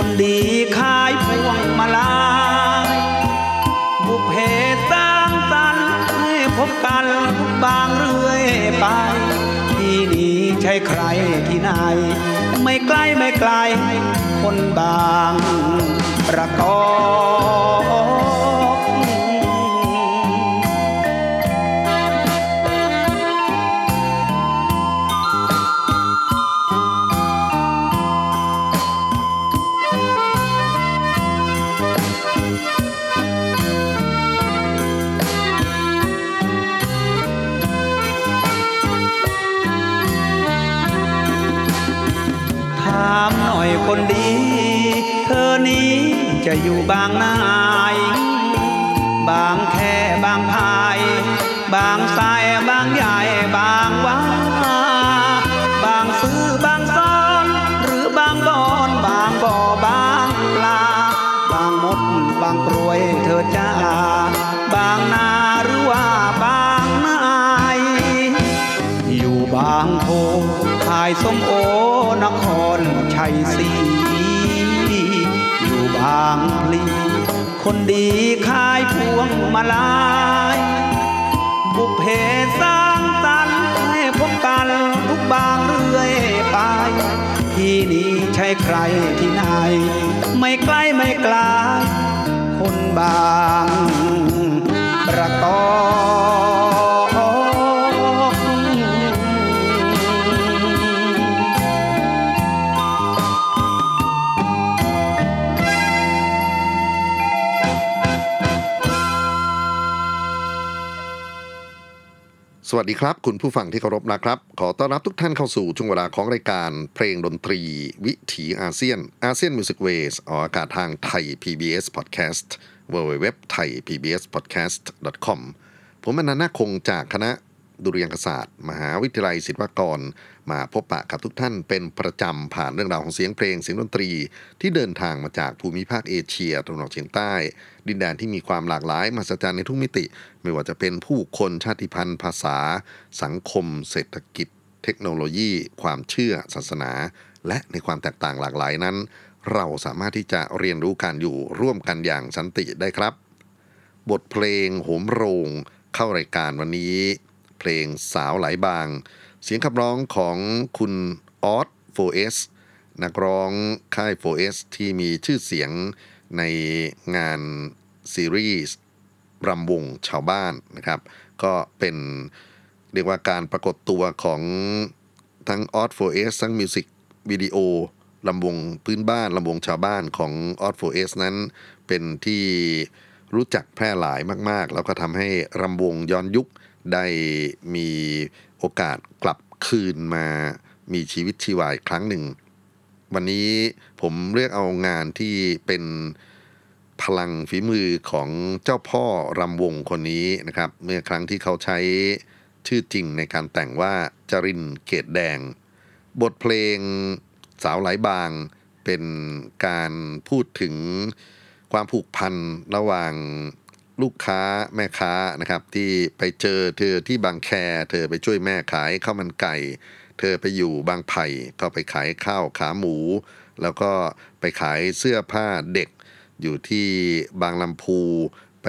คนดีขายพวงมาลาบุพเพสร้างสรรค์ให้พบกันบางเรื่อยไป ที่นี่ใช่ใครที่ไหน ไม่ใกล้ไม่ไกล คนบางประกอบ จะอยู่บางนาย บางแค่บางพาย บางทรายบางใหญ่บางวาบางซื้อบางซ้อนหรือบางบอนบางบ่อบางปลา บางมดบางกรวยเธอจ้าบางนาหรือว่าบางนาย อยู่บางโพขายส้มโอางพลีคนดีขายพวงมาลาย บุพเพสร้างสรรค์ให้พบกันทุกบางเรื่อยไป ที่นี่ใช่ใครที่ไหน ไม่ใกล้ไม่ไกลคนบางประกอบ ดีครับ คุณผู้ฟังที่เคารพนะครับ ขอต้อนรับทุกท่านเข้าสู่ช่วงเวลาของรายการ เพลงดนตรี วิถีอาเซียน ASEAN Music Ways ออกอากาศทางไทย PBS Podcast w w w t h a i PBS Podcast com ผมอนันต์นาคงจากคณะดุริยางคศาสตร์ มหาวิทยาลัยศิลปากร มาพบปะกับทุกท่านเป็นประจำผ่านเรื่องราวของเสียงเพลงเสียงดนตรี ที่เดินทางมาจากภูมิภาคเอเชียตะวันออกเฉียงใต้ ดินแดนที่มีความหลากหลายมหัศจรรย์ในทุกมิติ ไม่ว่าจะเป็นผู้คนชาติพันธุ์ ภาษา สังคม เศรษฐกิจ เทคโนโลยี ความเชื่อ ศาสนา และในความแตกต่างหลากหลายนั้น เราสามารถที่จะเรียนรู้การอยู่ร่วมกันอย่างสันติได้ครับ บทเพลงโหมโรง เข้ารายการวันนี้ เพลงสาวไหลบาง เสียงขับร้องของคุณออสโฟเอสนักร้องค่ายโฟเอสที่มีชื่อเสียงในงานซีรีส์รำวงชาวบ้านนะครับ ก็เป็นเรียกว่าการปรากฏตัวของทั้งออสโฟเอสทั้งมิวสิกวิดีโอลำวงพื้นบ้านลำวงชาวบ้านของออสโฟเอสนั้น เป็นที่รู้จักแพร่หลายมาก ๆ แล้วก็ทำให้รำวงย้อนยุคได้มี โอกาสกลับคืนมามีชีวิตชีวาอีกครั้งหนึ่ง วันนี้ผมเรียกเอางานที่เป็นพลังฝีมือของเจ้าพ่อรำวงคนนี้นะครับ เมื่อครั้งที่เขาใช้ชื่อจริงในการแต่งว่าจรินเกตแดง บทเพลงสาวไหลบางเป็นการพูดถึงความผูกพันระหว่าง ลูกค้าแม่ค้านะครับ ที่ไปเจอเธอที่บางแค เธอไปช่วยแม่ขายข้าวมันไก่ เธอไปอยู่บางไผ่ก็ไปขายข้าวขาหมู แล้วก็ไปขายเสื้อผ้าเด็ก อยู่ที่บางลำพู ไป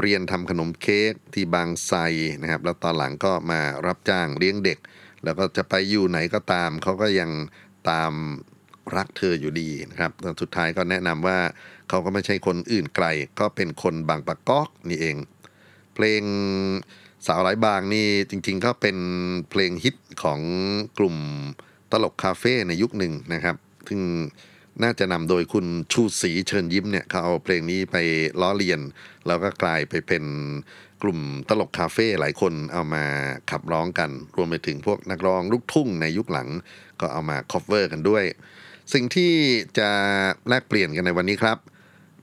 เรียนทำขนมเค้กที่บางไทรนะครับ แล้วตอนหลังก็มารับจ้างเลี้ยงเด็ก แล้วก็จะไปอยู่ไหนก็ตาม เขาก็ยังตามรักเธออยู่ดีนะครับ สุดท้ายก็แนะนำว่า เขาก็ไม่ใช่คนอื่นไกล ก็เป็นคนบางปะกอกนี่เอง เพลงสาวหลายบางนี่จริงๆก็เป็นเพลงฮิตของกลุ่มตลกคาเฟ่ในยุคหนึ่งนะครับ ซึ่งน่าจะนำโดยคุณชูศรีเชิญยิ้มเนี่ยเขาเอาเพลงนี้ไปล้อเลียน แล้วก็กลายไปเป็นกลุ่มตลกคาเฟ่หลายคนเอามาขับร้องกัน รวมไปถึงพวกนักร้องลูกทุ่งในยุคหลังก็เอามา cover กันด้วย สิ่งที่จะแลกเปลี่ยนกันในวันนี้ครับ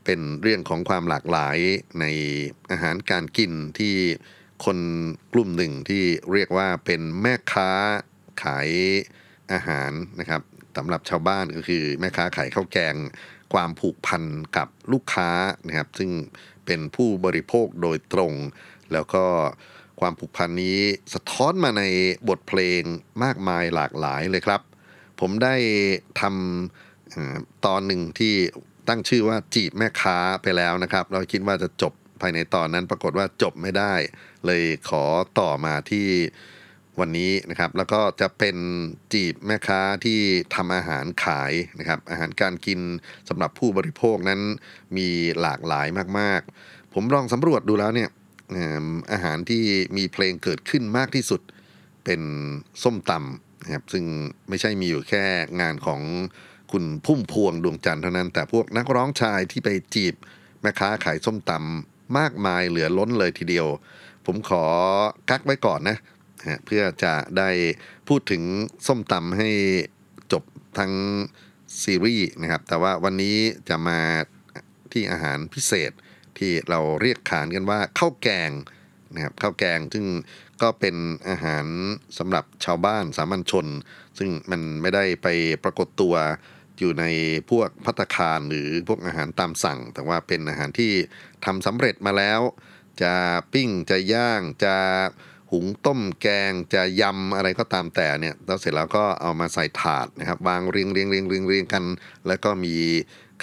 เป็นเรื่องของความหลากหลายในอาหารการกินที่คนกลุ่มหนึ่งที่เรียกว่าเป็นแม่ค้าขายอาหารนะครับสำหรับชาวบ้านก็คือแม่ค้าขายข้าวแกง ความผูกพันกับลูกค้านะครับซึ่งเป็นผู้บริโภคโดยตรง แล้วก็ความผูกพันนี้สะท้อนมาในบทเพลงมากมายหลากหลายเลยครับ ผมได้ทำตอนหนึ่งที่ ตั้งชื่อว่าจีบแม่ค้าไปแล้วนะครับ เราคิดว่าจะจบภายในตอนนั้นปรากฏว่าจบไม่ได้ เลยขอต่อมาที่วันนี้นะครับ แล้วก็จะเป็นจีบแม่ค้าที่ทำอาหารขายนะครับ อาหารการกินสำหรับผู้บริโภคนั้นมีหลากหลายมากๆ ผมลองสำรวจดูแล้วเนี่ยเอิ่มอาหารที่มีเพลงเกิดขึ้นมากที่สุดเป็นส้มตำนะครับซึ่งไม่ใช่มีอยู่แค่งานของ คุณพุ่มพวงดวงจันทร์เท่านั้น แต่พวกนักร้องชายที่ไปจีบแม่ค้าขายส้มตำมากมายเหลือล้นเลยทีเดียว ผมขอกักไว้ก่อนนะฮะเพื่อจะได้พูดถึงส้มตำให้จบทั้งซีรีส์นะครับ แต่ว่าวันนี้จะมาที่อาหารพิเศษที่เราเรียกขานกันว่าข้าวแกงนะครับข้าวแกงซึ่งก็เป็นอาหารสำหรับชาวบ้านสามัญชน ซึ่งมันไม่ได้ไปปรากฏตัว อยู่ในพวกพัตคารหรือพวกอาหารตามสั่ง แต่ว่าเป็นอาหารที่ทำสำเร็จมาแล้ว จะปิ้งจะย่าง จะหุงต้มแกงจะยำอะไรก็ตามแต่เนี่ยแล้วเสร็จแล้วก็เอามาใส่ถาดนะครับวางเรียงเรียงเรียงเรียงเรียงกัน แล้วก็มี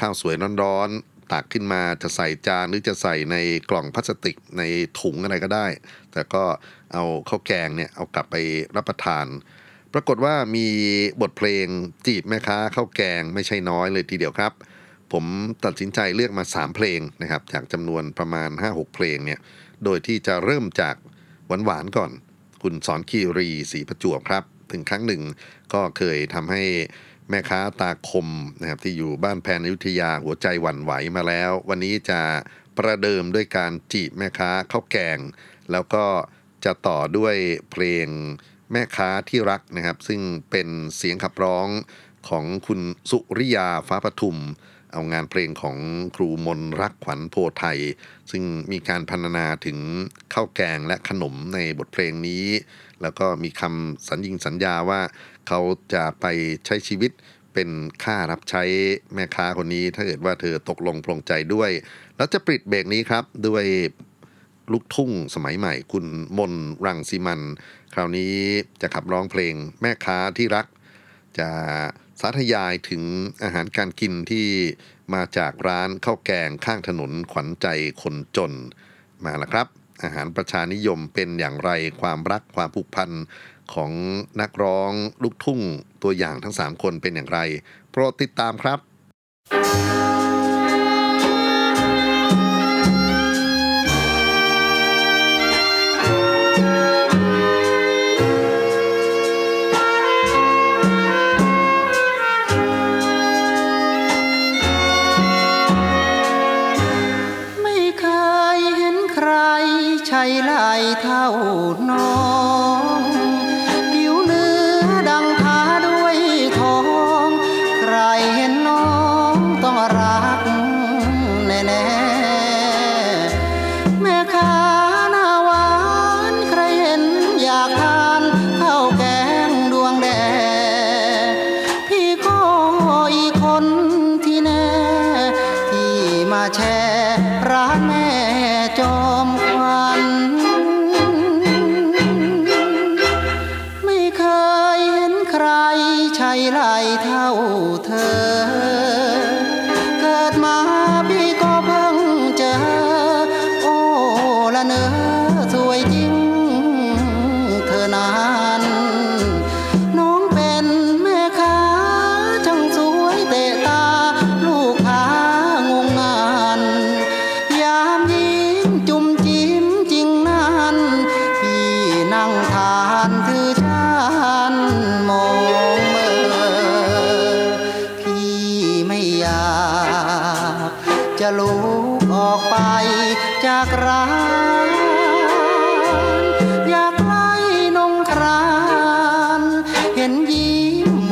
ข้าวสวยร้อนๆตักขึ้นมาจะใส่จานหรือจะใส่ในกล่องพลาสติกในถุงอะไรก็ได้ แต่ก็เอาข้าวแกงเนี่ยเอากลับไปรับประทาน ปรากฏว่ามีบทเพลงจีบแม่ค้าข้าวแกงไม่ใช่น้อยเลยทีเดียวครับ ผมตัดสินใจเลือกมา 3 เพลงนะครับ จากจำนวนประมาณ 5-6 เพลงเนี่ย โดยที่จะเริ่มจากหวานๆก่อน คุณสอนคีรีศรีประจวบครับ ถึงครั้งหนึ่งก็เคยทำให้แม่ค้าตาคมนะครับที่อยู่บ้านแพนอยุธยาหัวใจหวั่นไหวมาแล้ว วันนี้จะประเดิมด้วยการจีบแม่ค้าข้าวแกง แล้วก็จะต่อด้วยเพลง แม่ค้าที่รักนะครับ ซึ่งเป็นเสียงขับร้องของคุณสุริยาฟ้าปทุม เอางานเพลงของครูมนรักขวัญโพไทย ซึ่งมีการพรรณนาถึงข้าวแกงและขนมในบทเพลงนี้ แล้วก็มีคำสัญญิงสัญญาว่า เขาจะไปใช้ชีวิตเป็นค่ารับใช้แม่ค้าคนนี้ถ้าเกิดว่าเธอตกลงปลงใจด้วย แล้วจะปิดเบรกนี้ครับด้วยลูกทุ่งสมัยใหม่คุณมนรังสีมัน คราวนี้จะขับร้องเพลงแม่ค้าที่รัก จะสาธยายถึงอาหารการกินที่มาจากร้านข้าวแกงข้างถนนขวัญใจคนจนมาแล้วครับ อาหารประชานิยมเป็นอย่างไรความรักความผูกพันของนักร้องลูกทุ่งตัวอย่างทั้ง 3 คนเป็นอย่างไร โปรดติดตามครับ thank you เท่าน้อ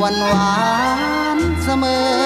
วันหวานเสมอ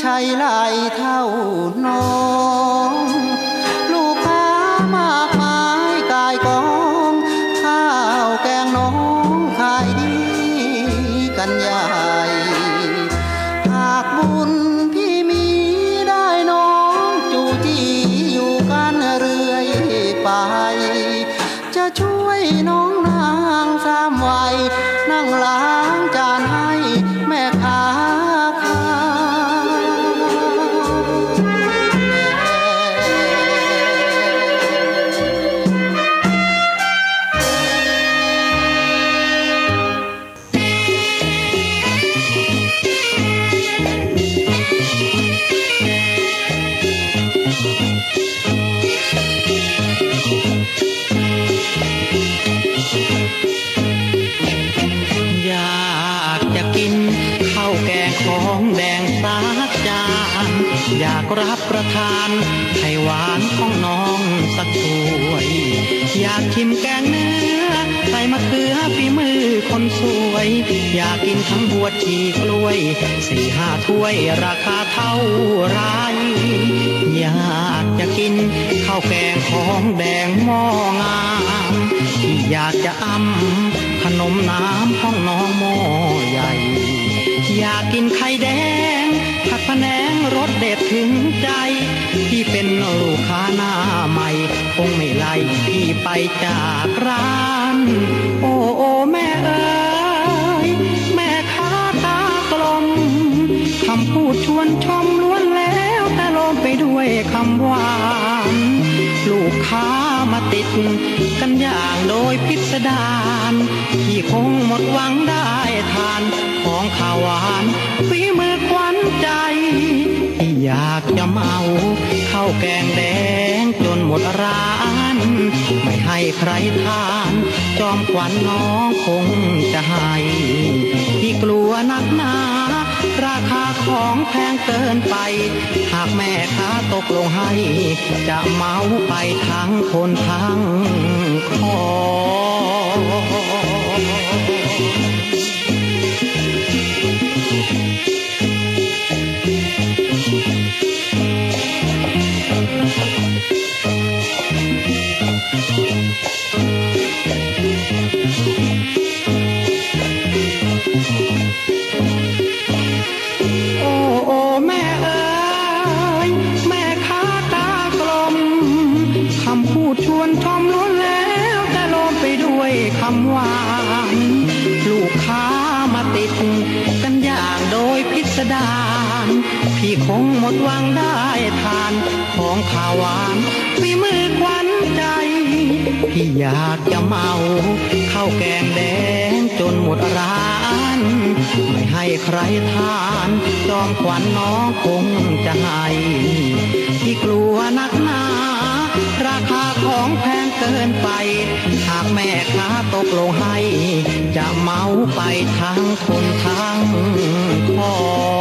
ใช่หลายเท่านอ วชชีกล้วยสี่ห้าถ้วยราคาเท่าไรอยากจะกินข้าวแกงของแดงหม้องามที่อยากจะอ้ำขนมน้ำห้องน้องหม้อใหญ่ อยากกินไข่แดงผัดพะแนงรสเด็ดถึงใจ ที่เป็นลูกค้าหน้าใหม่ คงไม่ไล่พี่ไปจากร้าน โอ้ ดชวนชมล้วนแล้วแต่ลมไปด้วยคำหวานลูกค้ามาติดกันอย่างโดยพิสดารที่คงหมดหวังได้ทานของข้าวหวานฝีมือควันใจที่อยากจะเมาข้าวแกงแดงจนหมดร้าน ไม่ให้ใครทาน จอมขวัญน้องคงจะให้ที่กลัวนักหนา ของแพงเกินไป หากแม่ค้าตกลงให้ จะเมาไปทั้งคนทั้งคอ หมดร้าน ไม่ให้ใครทานจอมขวัญน้องคงจะให้ที่กลัวนักหนา ราคาของแพงเกินไป หากแม่ค้าตกลงให้ จะเมาไปทั้งคนทั้งคอ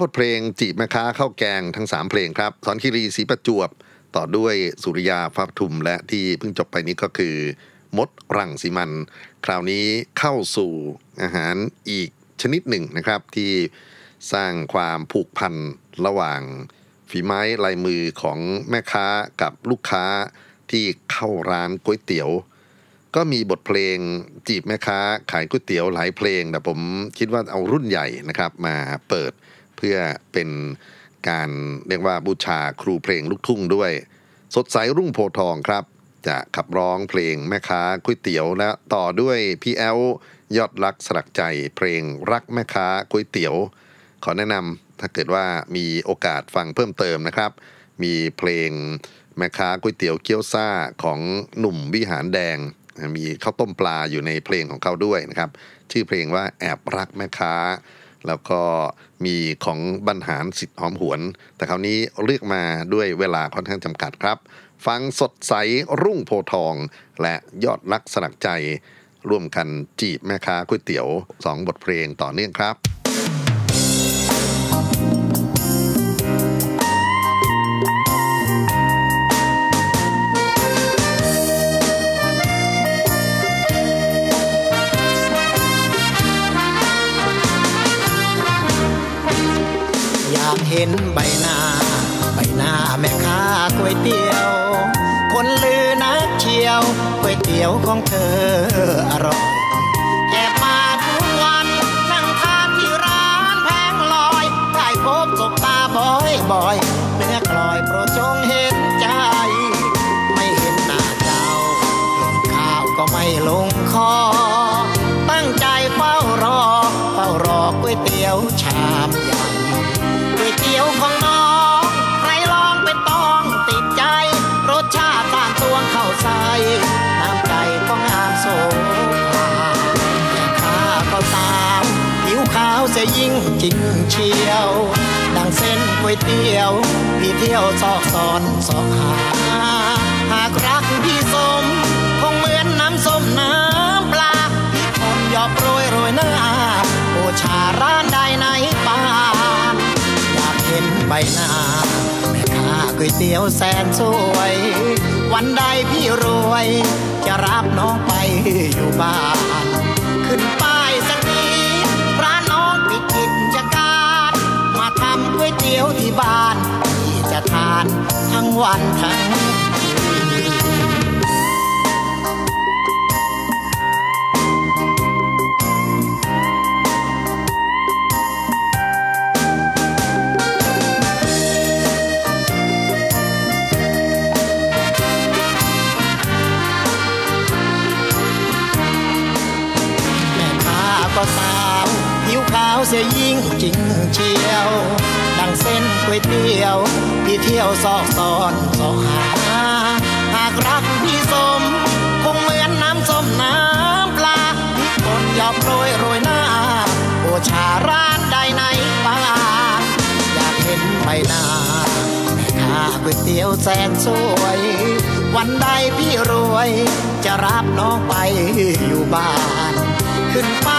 บทเพลงจีบแม่ค้าข้าวแกงทั้ง 3 เพลงครับสอนคิรีสีประจวบ ต่อด้วยสุริยาฟ้าทุมและที่เพิ่งจบไปนี้ก็คือ มดรังสีมัน คราวนี้เข้าสู่อาหารอีกชนิดหนึ่งนะครับที่สร้างความผูกพันระหว่างฝีไม้ลายมือของแม่ค้ากับลูกค้าที่เข้าร้านก๋วยเตี๋ยว ก็มีบทเพลงจีบแม่ค้าขายก๋วยเตี๋ยวหลายเพลงแต่ผมคิดว่าเอารุ่นใหญ่นะครับมาเปิด เพื่อเป็นการเรียกว่าบูชาครูเพลงลูกทุ่งด้วย สดใสรุ่งโพทองครับ จะขับร้องเพลงแม่ค้าก๋วยเตี๋ยวและต่อด้วยพี่แอลยอดรักสลักใจเพลงรักแม่ค้าก๋วยเตี๋ยว ขอแนะนำถ้าเกิดว่ามีโอกาสฟังเพิ่มเติมนะครับ มีเพลงแม่ค้าก๋วยเตี๋ยวเกี๊ยวซ่าของหนุ่มวิหารแดง มีข้าวต้มปลาอยู่ในเพลงของเขาด้วยนะครับ ชื่อเพลงว่าแอบรักแม่ค้า แล้วก็มีของบรรหารสิทธิ์หอมหวน แต่คราวนี้เลือกมาด้วยเวลาค่อนข้างจำกัดครับ ฟังสดใสรุ่งโพทอง และยอดรักสลักใจ ร่วมกันจีบแม่ค้าก๋วยเตี๋ยวสองบทเพลงต่อเนื่องครับ เห็นใบหน้า ใบหน้าแม่ค้าก๋วยเตี๋ยว คนลือนักเชียวก๋วยเตี๋ยวของเธออร่อยแอบมาทุกวันนั่งทานที่ร้านแพงลอยได้พบสบตาบ่อยบ่อยๆเนื้อกลอยโปรดจงเห็นใจ ไม่เห็นหน้าเจ้าข้าวก็ไม่ลงคอ ตั้งใจเฝ้ารอ เฝ้ารอก๋วยเตี๋ยวชาม จริงเชียว ดังเส้นก๋วยเตี๋ยว พี่เที่ยวซอกซอนซอกหา หากรักพี่สม คงเหมือนน้ำส้มน้ำปลาพี่คนยอบโรยโรยหน้าโอชาร้านใดในป่านอยากเห็นใบหน้าแม่ค้าก๋วยเตี๋ยวแสนสวย วันใดพี่รวย จะรับน้องไปอยู่บ้าน ยเตี๋ยวที่บ้าน ที่จะทานทั้งวันทั้งาวเสียยิ่งจริงเชียว ดังเส้นก๋วยเตี๋ยวที่เที่ยวซอกซอนซอกหา หากรักพี่สม คงเหมือนน้ำส้มน้ำปลาที่คนยอบโรยโรยหน้าโอชาร้านใดในป่าอยากเห็นใบหน้าแม่ค้าก๋วยเตี๋ยวแสนสวย วันใดพี่รวย จะรับน้องไปอยู่บ้าน ขึ้นป้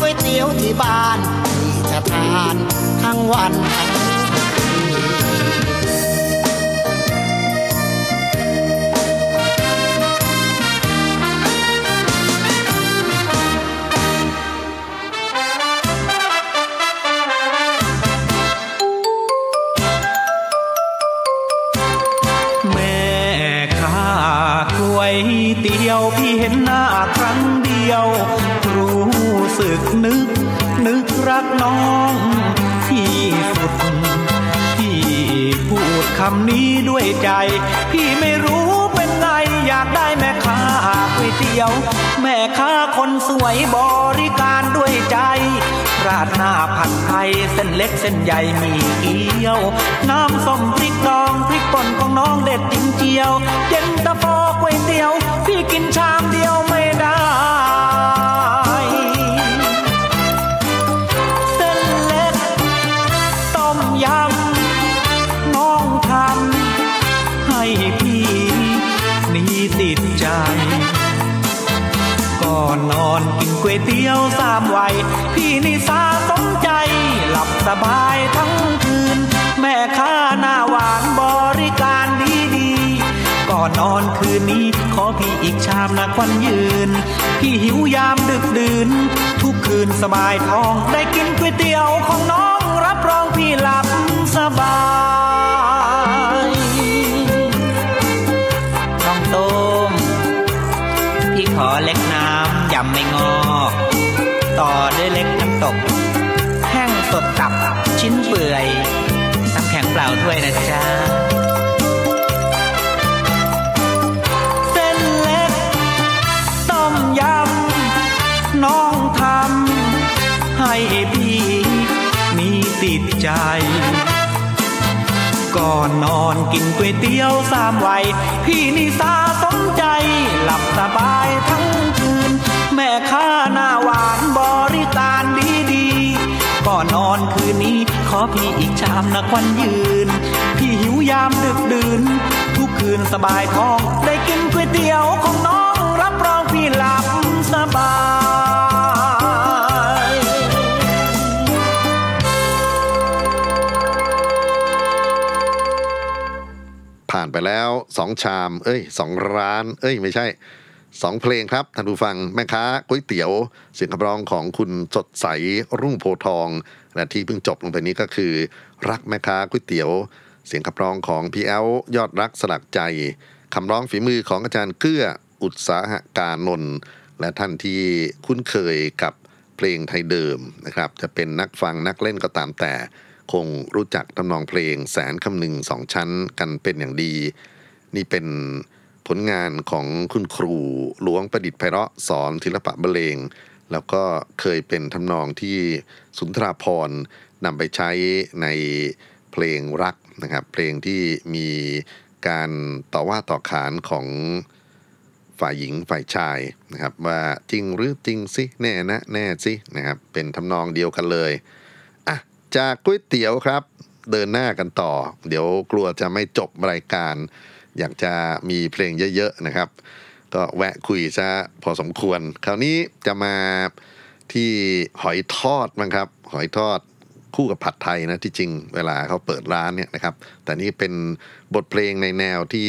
ก๋วยเตี๋ยวที่บ้านที่จะทานทั้งวันทั้ง นี้ด้วยใจ พี่ไม่รู้เป็นไงอยากได้แม่ค้าก๋วยเตี๋ยว แม่ค้าคนสวยบริการด้วยใจราดหน้าผัดไทยเส้นเล็กเส้นใหญ่มีเกี๊ยว น้ำส้มพริกดองพริกป่นของน้องเด็ดจริงเจียวเย็นตาโฟก๋วยเตี๋ยว พี่กินชามเดียวไม่ได้ เปี้ยวสามวัยพี่นิสาสมใจ หลับสบายทั้งคืน แม่ค้าหน้าหวานบริการดีดีก่อนนอนคืนนี้ ขอพี่อีกชามนะควันยืน พี่หิวยามดึกดื่น ทุกคืนสบายท้องได้กินก๋วยเตี๋ยวของน้องรับรองพี่หลับสบายน้องต้มพี่ขอเล็กน้ำยำไม่งอ ด้วยเล็กน้ำตก แห้งสดตับชิ้นเปื่อยน้ำแข็งเปล่าถ้วยนะจ๊ะเส้นเล็กต้มยำน้องทำให้พี่มีติดใจ ก่อนนอนกินก๋วยเตี๋ยวสามวัยพี่นิสาสมใจหลับสบายทั้งคืนแม่ค้า ก่อนนอนคืนนี้ ขอพี่อีกชามนะควันยืน พี่หิวยามดึกดื่น ทุกคืนสบายท้อง ได้กินก๋วยเตี๋ยวของน้องรับรองพี่หลับสบายผ่านไปแล้วสองชาม เอ้ยสองร้าน เอ้ย ไม่ใช่ สองเพลงครับท่านผู้ฟังแม่ค้าก๋วยเตี๋ยว เสียงขับร้องของคุณสดใสรุ่งโพทอง และที่เพิ่งจบลงไปนี้ก็คือ รักแม่ค้าก๋วยเตี๋ยว เสียงขับร้องของพี่แอลยอดรักสลักใจคำร้องฝีมือของอาจารย์เกื้ออุตสาหการนนท์และท่านที่คุ้นเคยกับเพลงไทยเดิมนะครับ จะเป็นนักฟังนักเล่นก็ตามแต่ คงรู้จักทำนองเพลงแสนคำหนึ่งสองชั้นกันเป็นอย่างดี นี่เป็น ผลงานของคุณครูหลวงประดิษฐ์ไพเราะสอนศิลปะบรรเลง แล้วก็เคยเป็นทำนองที่สุนทราพรนำไปใช้ในเพลงรักนะครับ เพลงที่มีการต่อว่าต่อขานของฝ่ายหญิงฝ่ายชายนะครับ ว่าจริงหรือจริงสิแน่นะแน่สินะครับเป็นทำนองเดียวกันเลยอะจากก๋วยเตี๋ยวครับ เดินหน้ากันต่อ เดี๋ยวกลัวจะไม่จบรายการ อยากจะมีเพลงเยอะๆนะครับ ก็แวะคุยซะพอสมควร คราวนี้จะมาที่หอยทอดมั้งครับ หอยทอดคู่กับผัดไทยนะที่จริงเวลาเขาเปิดร้านเนี่ยนะครับ แต่นี่เป็นบทเพลงในแนวที่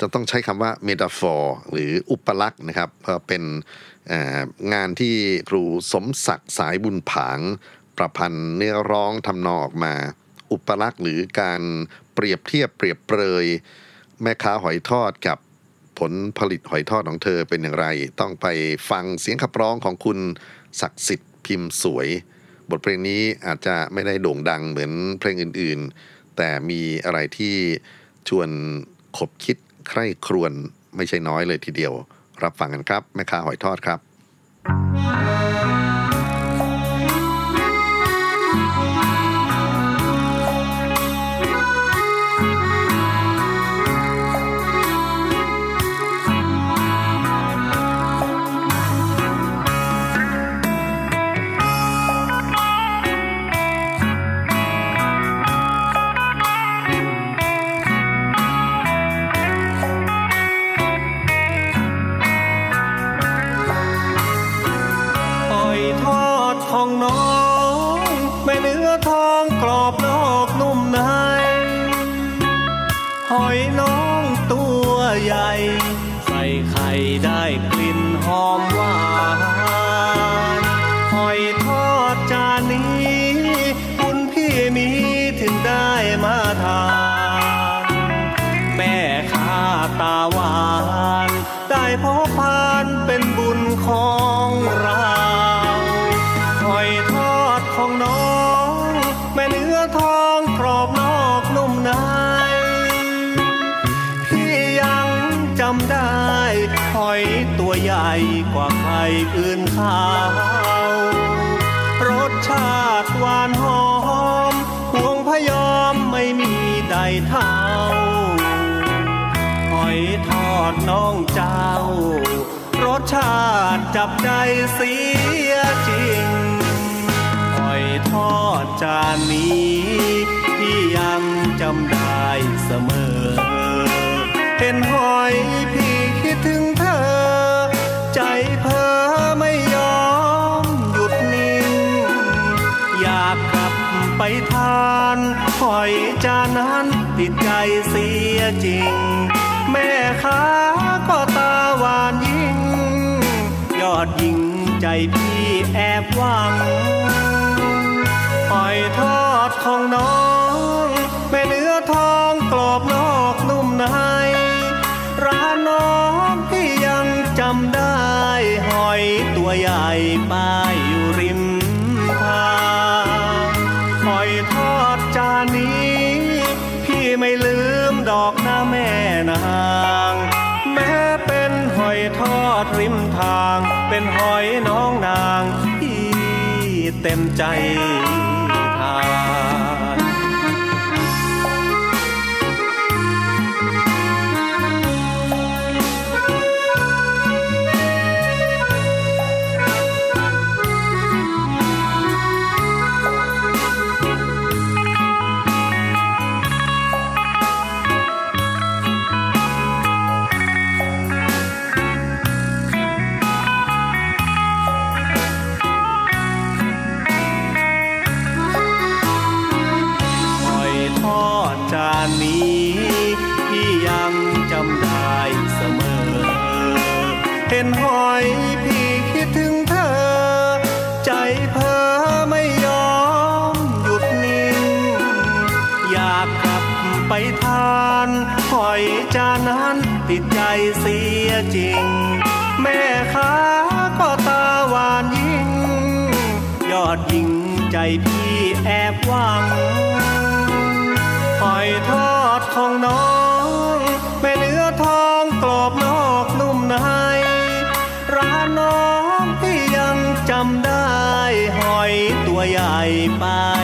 จะต้องใช้คำว่าเมตาฟอร์หรืออุปลักษณ์นะครับเพราะเป็นงานที่ครูสมศักดิ์สายบุญผาง ประพันธ์เนื้อร้องทำนองออกมา อุปลักษณ์หรือการเปรียบเทียบเปรียบเปรย แม่ค้าหอยทอดกับผลผลิตหอยทอดของเธอเป็นอย่างไร ต้องไปฟังเสียงขับร้องของคุณศักดิ์สิทธิ์พิมพ์สวย บทเพลงนี้อาจจะไม่ได้โด่งดังเหมือนเพลงอื่นๆ แต่มีอะไรที่ชวนขบคิดใคร่ครวญไม่ใช่น้อยเลยทีเดียว รับฟังกันครับ แม่ค้าหอยทอดครับหำได้หอยตัวใหญ่ป้ายอยู่ริมทางหอยทอดจานนี้ พี่ไม่ลืมดอกหน้าแม่นาง แม้เป็นหอยทอดริมทาง เป็นหอยน้องนางที่เต็มใจทาน ดยิงใจพี่แอบหวังหอยทอดของน้องแม่เนื้อทองกรอบนอกนุ่มใน ร้านน้องที่ยังจำได้หอยตัวใหญ่ป้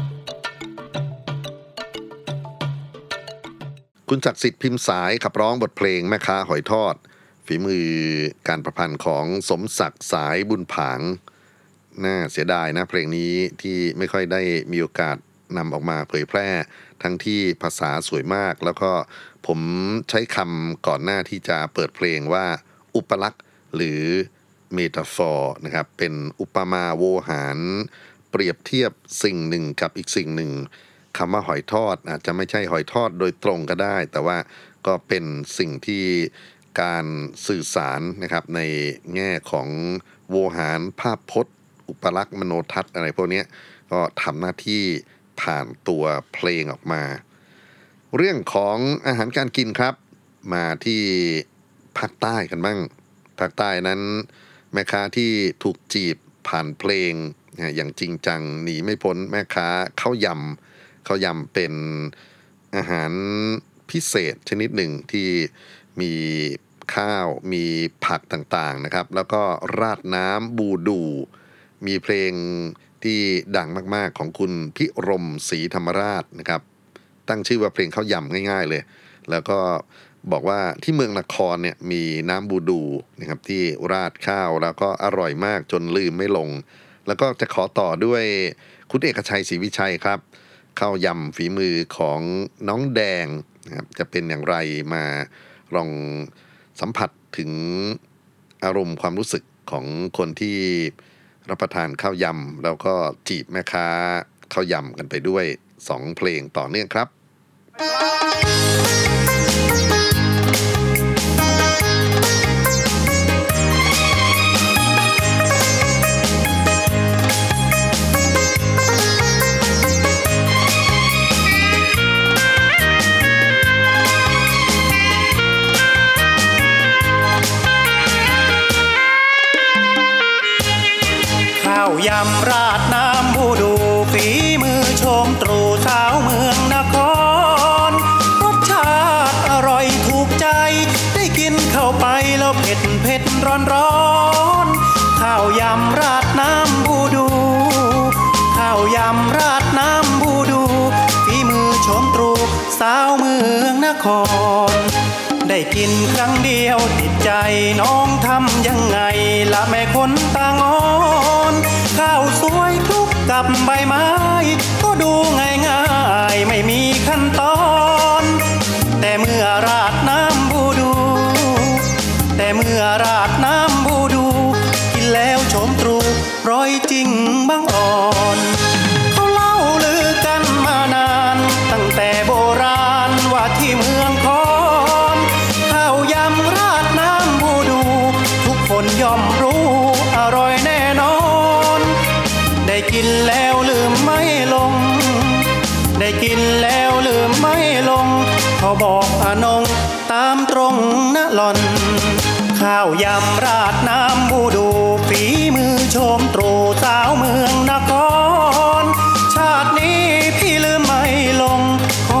คุณจักสิทธิ์พิมพ์สายขับร้องบทเพลงแม่ค้าหอยทอด ฝีมือการประพันธ์ของสมศักดิ์สายบุญผางน่าเสียดายนะเพลงนี้ที่ไม่ค่อยได้มีโอกาสนำออกมาเผยแพร่ ทั้งที่ภาษาสวยมาก แล้วก็ผมใช้คำก่อนหน้าที่จะเปิดเพลงว่า อุปลักษณ์หรือ metaphor นะครับเป็นอุปมาโวหาร เปรียบเทียบสิ่งหนึ่งกับอีกสิ่งหนึ่ง คำว่าหอยทอดอาจจะไม่ใช่หอยทอดโดยตรงก็ได้ แต่ว่าก็เป็นสิ่งที่การสื่อสารนะครับในแง่ของโวหารภาพพจน์ อุปลักษณ์มโนทัศน์อะไรพวกนี้ก็ทำหน้าที่ผ่านตัวเพลงออกมา เรื่องของอาหารการกินครับ มาที่ภาคใต้กันบ้างภาคใต้นั้น แม่ค้าที่ถูกจีบผ่านเพลงอย่างจริงจังหนีไม่พ้นแม่ค้าข้าวยำ ข้าวยำเป็นอาหารพิเศษชนิดหนึ่งที่มีข้าวมีผักต่างๆนะครับ แล้วก็ราดน้ำบูดู มีเพลงที่ดังมากๆของคุณพิรมศรีธรรมราชนะครับ ตั้งชื่อว่าเพลงข้าวยำง่าย ๆ เลย แล้วก็บอกว่าที่เมืองนครเนี่ยมีน้ำบูดูนะครับที่ราดข้าวแล้วก็อร่อยมากจนลืมไม่ลง แล้วก็จะขอต่อด้วยคุณเอกชัยศรีวิชัยครับ ข้าวยำฝีมือของน้องแดงนะครับจะเป็นอย่างไรมาลองสัมผัสถึงอารมณ์ความรู้สึกของคนที่รับประทานข้าวยำแล้วก็จีบแม่ค้าข้าวยำกันไปด้วยสองเพลงต่อเนื่องครับำราดน้ำบูดูฝีมือชมตรูสาวเมืองนคร รสชาติอร่อยถูกใจ ได้กินเข้าไปแล้วเผ็ดเผ็ดร้อนร้อนข้าวยำราดน้ำบูดู ข้าวยำราดน้ำบูดูฝีมือชมตรูสาวเมืองนคร ได้กินครั้งเดียวติดใจน้องทำยังไงละแม่คนตา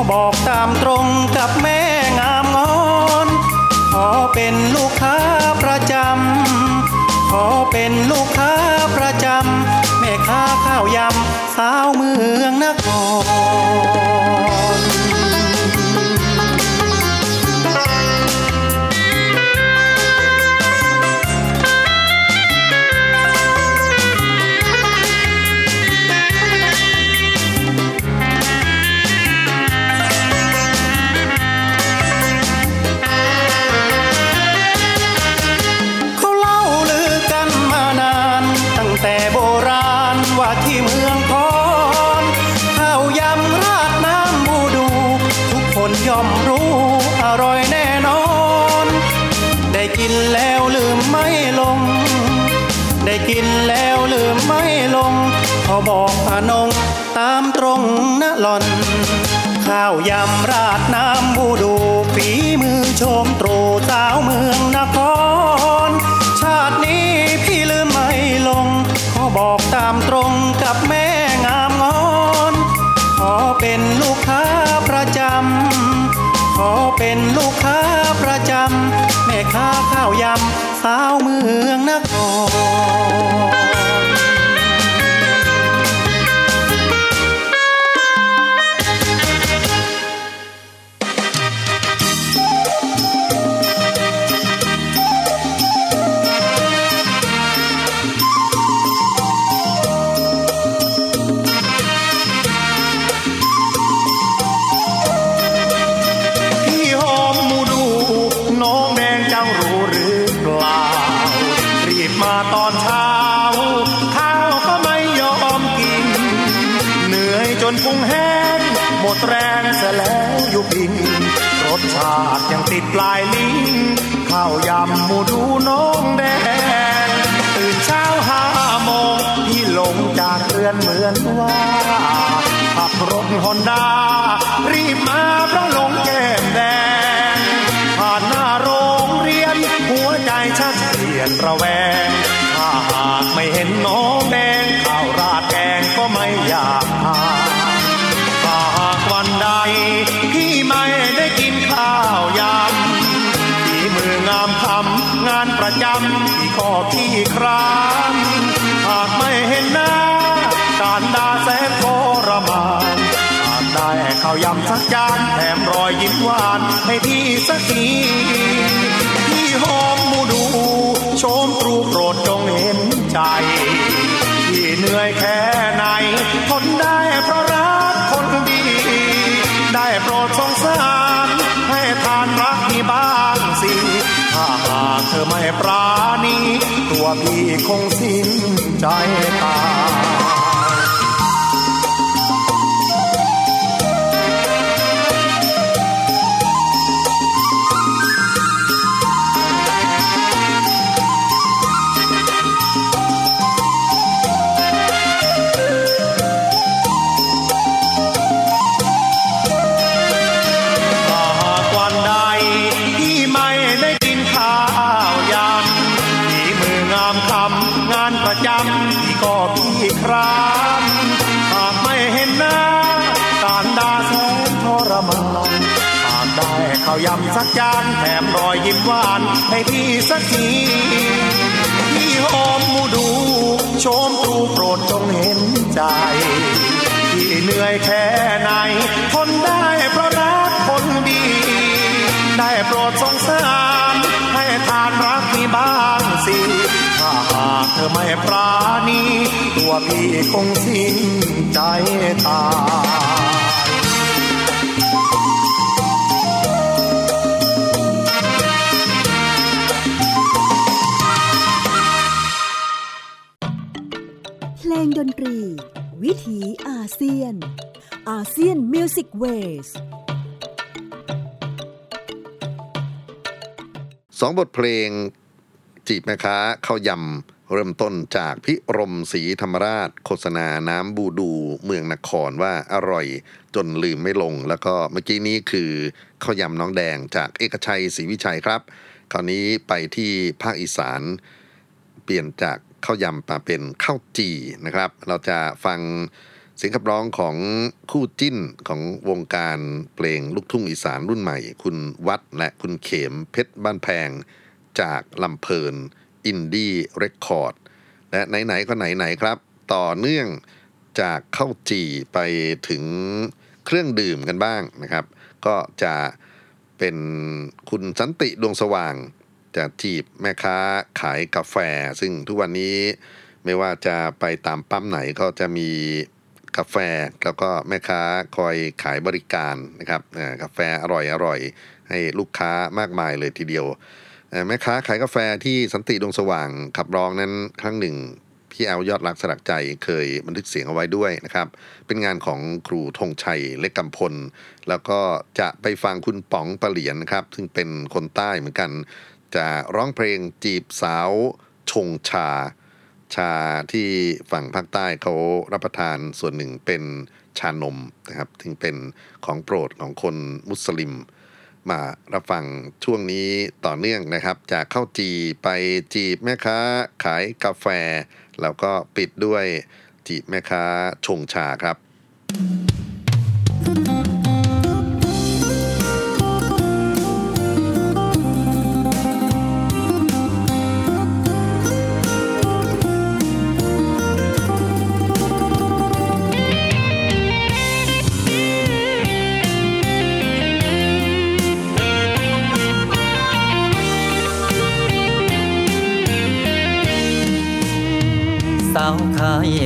บอกตามตรงกับแม่งามงอน ขอเป็นลูกค้าประจำ ขอเป็นลูกค้าประจำ แม่ค้าข้าวยำสาวเมืองนค ยำราดน้ำบูดูฝีมือชมตรูสาวเมืองนคร ชาตินี้พี่ลืมไม่ลง ขอบอกตามตรงกับแม่งามงอน ขอเป็นลูกค้าประจำขอเป็นลูกค้าประจำแม่ค้าข้าวยำสาวเมืองนคร นื่อยจนพุงแห้งหมดแรงเสียแล้วอยู่พินรสชาติยังติดปลายลิ้นข้าวยำหมูดูน้องแดง ตื่นเช้าห้าโมงพี่ลงจากเรือนเหมือนว่าขับรถฮอนด้ารีบมาเพราะลงแก้มแดง ผ่านหน้าโรงเรียน หัวใจชักเปลี่ยนระแวง ถ้าหากไม่เห็นน้องแดง ข้อพี่ครานหากไม่เห็นหน้า การด่าแสนทรมานหากได้ข้าวยำสักจานแถมรอยยิ้มหวานให้พี่สักทีพี่หอมมูดูโชมตรูโปรดจงเห็นใจ ใรานหากไม่เห็นหน้าการด่าแสนทรมานหากได้ข้าวยำสักจานแถมรอยยิ้มหวานให้พี่สักทีพี่หอมมูดูชมตูโปรดจงเห็นใจที่เหนื่อยแค่ไหนทนได้เพราะรักคนดี ได้โปรดสงสารให้ทานรักมีบ้างสิถ้าหากเธอไม่ปราณี วพี่คงสิ้นใจตายเพลงดนตรี วิถีอาเซียน อาเซียนมิวสิกเวสสองบทเพลงจีบแม่ค้าเข้ายำ เริ่มต้นจากพิรมศรีธรรมราช โฆษณาน้ำบูดูเมืองนครว่าอร่อยจนลืมไม่ลง แล้วก็เมื่อกี้นี้คือข้าวยำน้องแดงจากเอกชัยศรีวิชัยครับ คราวนี้ไปที่ภาคอีสาน เปลี่ยนจากข้าวยำมาเป็นข้าวจีนะครับ เราจะฟังเสียงขับร้องของคู่จิ้นของวงการเพลงลูกทุ่งอีสานรุ่นใหม่ คุณวัดและคุณเขมเพชรบ้านแพงจากลำเพลิน อินดี้เรคคอร์ดและไหนๆก็ไหนๆครับ ต่อเนื่องจากข้าวจี่ไปถึงเครื่องดื่มกันบ้างนะครับ ก็จะเป็นคุณสันติดวงสว่าง จะจีบแม่ค้าขายกาแฟ ซึ่งทุกวันนี้ไม่ว่าจะไปตามปั๊มไหนก็จะมีกาแฟแล้วก็แม่ค้าคอยขายบริการนะครับกาแฟอร่อยอร่อยให้ลูกค้ามากมายเลยทีเดียว แม่ค้าขายกาแฟที่สันติดวงสว่างขับร้องนั้นครั้งหนึ่งพี่แอลยอดรักสลักใจเคยบันทึกเสียงเอาไว้ด้วยนะครับ เป็นงานของครูธงชัยเล็กกำพล แล้วก็จะไปฟังคุณป๋องปะเหลียนนะครับ ซึ่งเป็นคนใต้เหมือนกัน จะร้องเพลงจีบสาวชงชา ชาที่ฝั่งภาคใต้เขารับประทานส่วนหนึ่งเป็นชานมนะครับ ซึ่งเป็นของโปรดของคนมุสลิม มารับฟังช่วงนี้ต่อเนื่องนะครับ จากข้าวจีไปจีบแม่ค้าขายกาแฟ แล้วก็ปิดด้วยจีบแม่ค้าชงชาครับ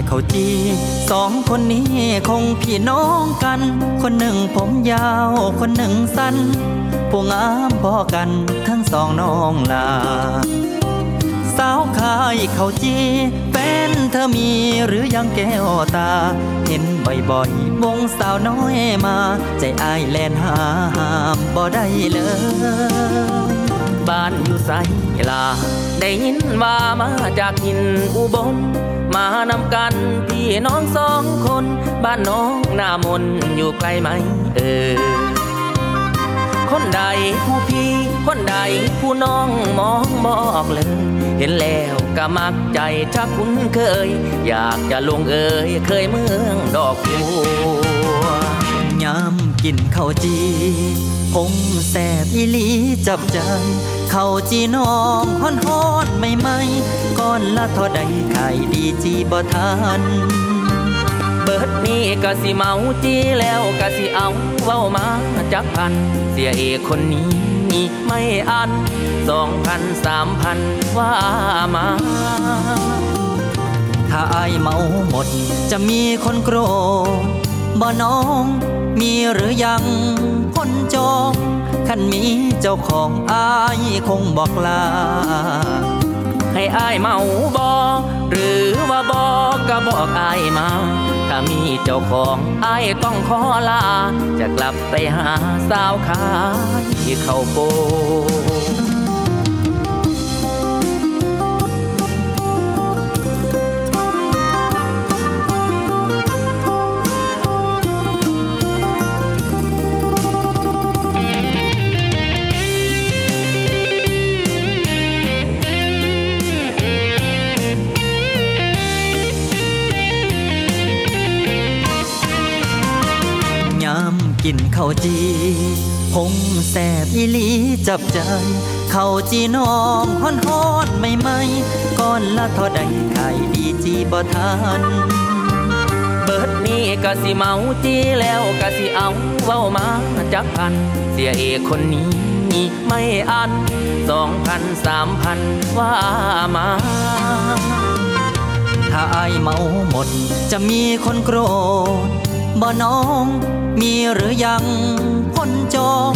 เขาจีสองคนนี้คงพี่น้องกัน คนหนึ่งผมยาวคนหนึ่งสั้นผู้งามพอกันทั้งสองน้องลา สาวขายเขาจีแฟนเธอมีหรือยังแก้วตา เห็นบ่อยๆวงสาวน้อยมา ใจอายแลนหาห้ามบ่ได้เลยบ้านอยู่ไสลา ได้ยินว่ามาจากหินอุบล มานำกัน พี่น้องสองคน บ้านน้องหน้ามนอยู่ไกลไหมเออ คนใดผู้พี่ คนใดผู้น้องมองบอกเลย เห็นแล้วก็มักใจชักคุ้นเคย อยากจะลงเอ่ยเคยเมืองดอกบัวยามกินข้าวจี ผมแสบอีลีจับใจข้าจีน้องฮ้อนฮ้อนไม่ไม่ก้อนละเท่าใดขายดีจีบ่ทันเบิดนี้ก็สิเมาจีแล้วก็สิเอาเว้ามาจักพัน เสียเอกคนนี้ไม่อันสองพันสามพันว่ามาถ้าอายเมาหมดจะมีคนโกรธบ่น้องมีหรือยัง คนจองขันมีเจ้าของอายคงบอกลา ให้อายเมาบอหรือว่าบอกก็บอกอายมา ถ้ามีเจ้าของอายต้องขอลา จะกลับไปหาสาวขายเข้าโป กินข้าวจีผมแสบอีลีจับใจเขาจีน้องฮ้อนฮ้อนไม่ไม่ก้อนละเท่าใดขายดีจีบ่ทันเบิดนี้กะสิเมาจีแล้วกะสิเอาเว้ามาจักพัน เสียเอกคนนี้ไม่อันสองพันสามพันว่ามาถ้าอายเมาหมด จะมีคนโกรธบ่น้อง มีหรือยังคนจอง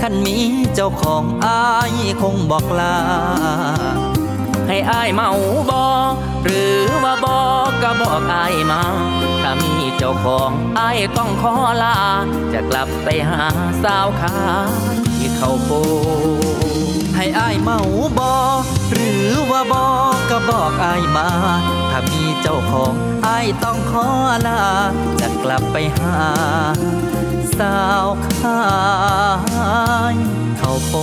คันมีเจ้าของอายคงบอกลา ให้อายเมาบอหรือว่าบอกก็บอกอายมา ถ้ามีเจ้าของอายต้องขอลา จะกลับไปหาสาวขาที่เขาโปให้อายเมาบอหรือว่าบอก็บอกอายมา ถ้ามีเจ้าของอายต้องขอลา จะกลับไปหา สาวขายเขาโป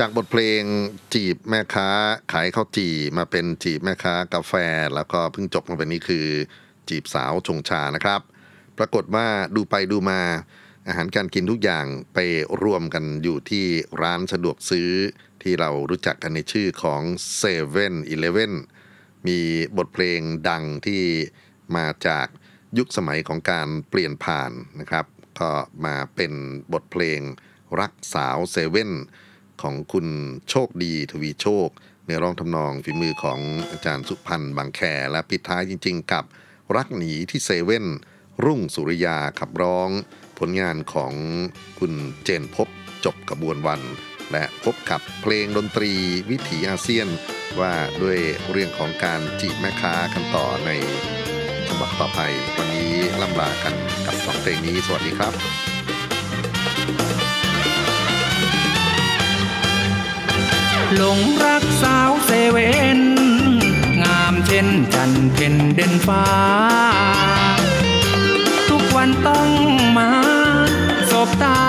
จากบทเพลงจีบแม่ค้าขายข้าวจี่มาเป็นจีบแม่ค้ากาแฟ แล้วก็เพิ่งจบมาเป็นนี้คือ จีบสาวชงชานะครับ ปรากฏว่าดูไปดูมาอาหารการกินทุกอย่างไปรวมกันอยู่ที่ร้านสะดวกซื้อที่เรารู้จักกันในชื่อของ7 e เ e ่ e อมีบทเพลงดังที่มาจากยุคสมัยของการเปลี่ยนผ่านนะครับ ก็มาเป็นบทเพลงรักสาวเซเว่น ของคุณโชคดีทวีโชค ในร้องทำนองฝีมือของอาจารย์สุพันธ์บางแคและปิดท้ายจริง ๆ กับรักหนีที่เซเว่นรุ่งสุริยาขับร้อง ผลงานของคุณเจนพบจบกระบวนวัน และพบกับเพลงดนตรีวิถีอาเซียน ว่าด้วยเรื่องของการจีบแม่ค้ากันต่อในฉบับต่อไป วันนี้ล่ำลากันกับสองเพลงนี้ สวัสดีครับ หลงรักสาวเซเว่นงามเช่นจันเพ็นเด่นฟ้า ทุกวันต้องมาสบตา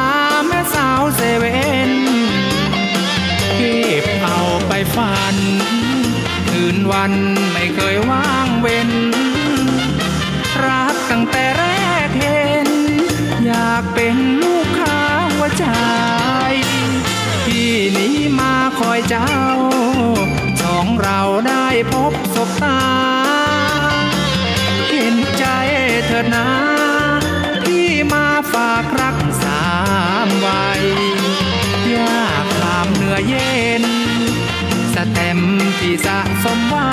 แม่สาวเซเว่นเก็บเอาไปฝันคืนวันไม่เคยว่างเว้น รักตั้งแต่แรกเห็น อยากเป็นลูกค้าหัวใจ ที่นี้มา คอยเจ้า สองเราได้พบศบตา เห็นใจเธอนะพี่มาฝากรักสามวัยยากลามเหนื่อยเย็นสเต็มที่สะสมไว้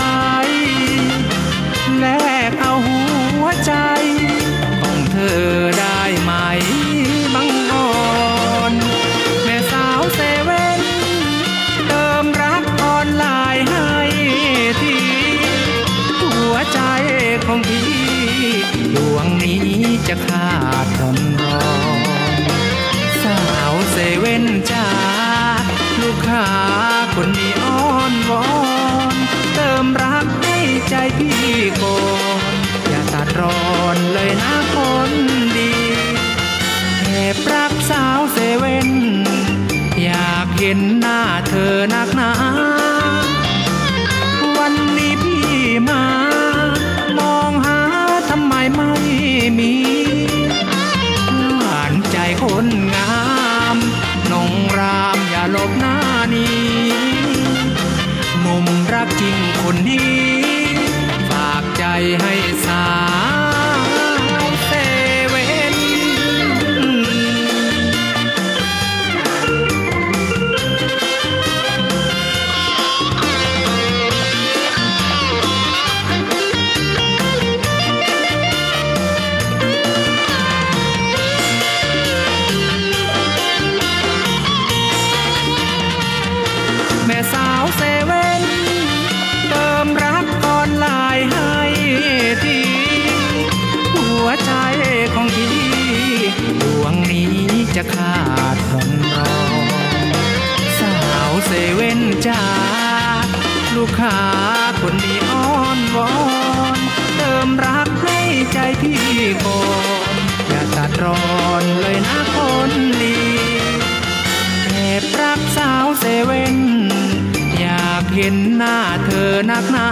แลกเอาหัวใจ จะขาดทนรอสาวเซเว่นจ้าลูกค้าคนนี้อ้อนวอนเติมรักให้ใจพี่กอนอย่าตัดรอนเลยนะคนดีแอบรักสาวเซเว่นอยากเห็นหน้าเธอนักหนา ใจพี่ก่อนอย่าตัดรอนเลยนะคนดีแอบรักสาวเซเว่นอยากเห็นหน้าเธอนักหนา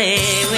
play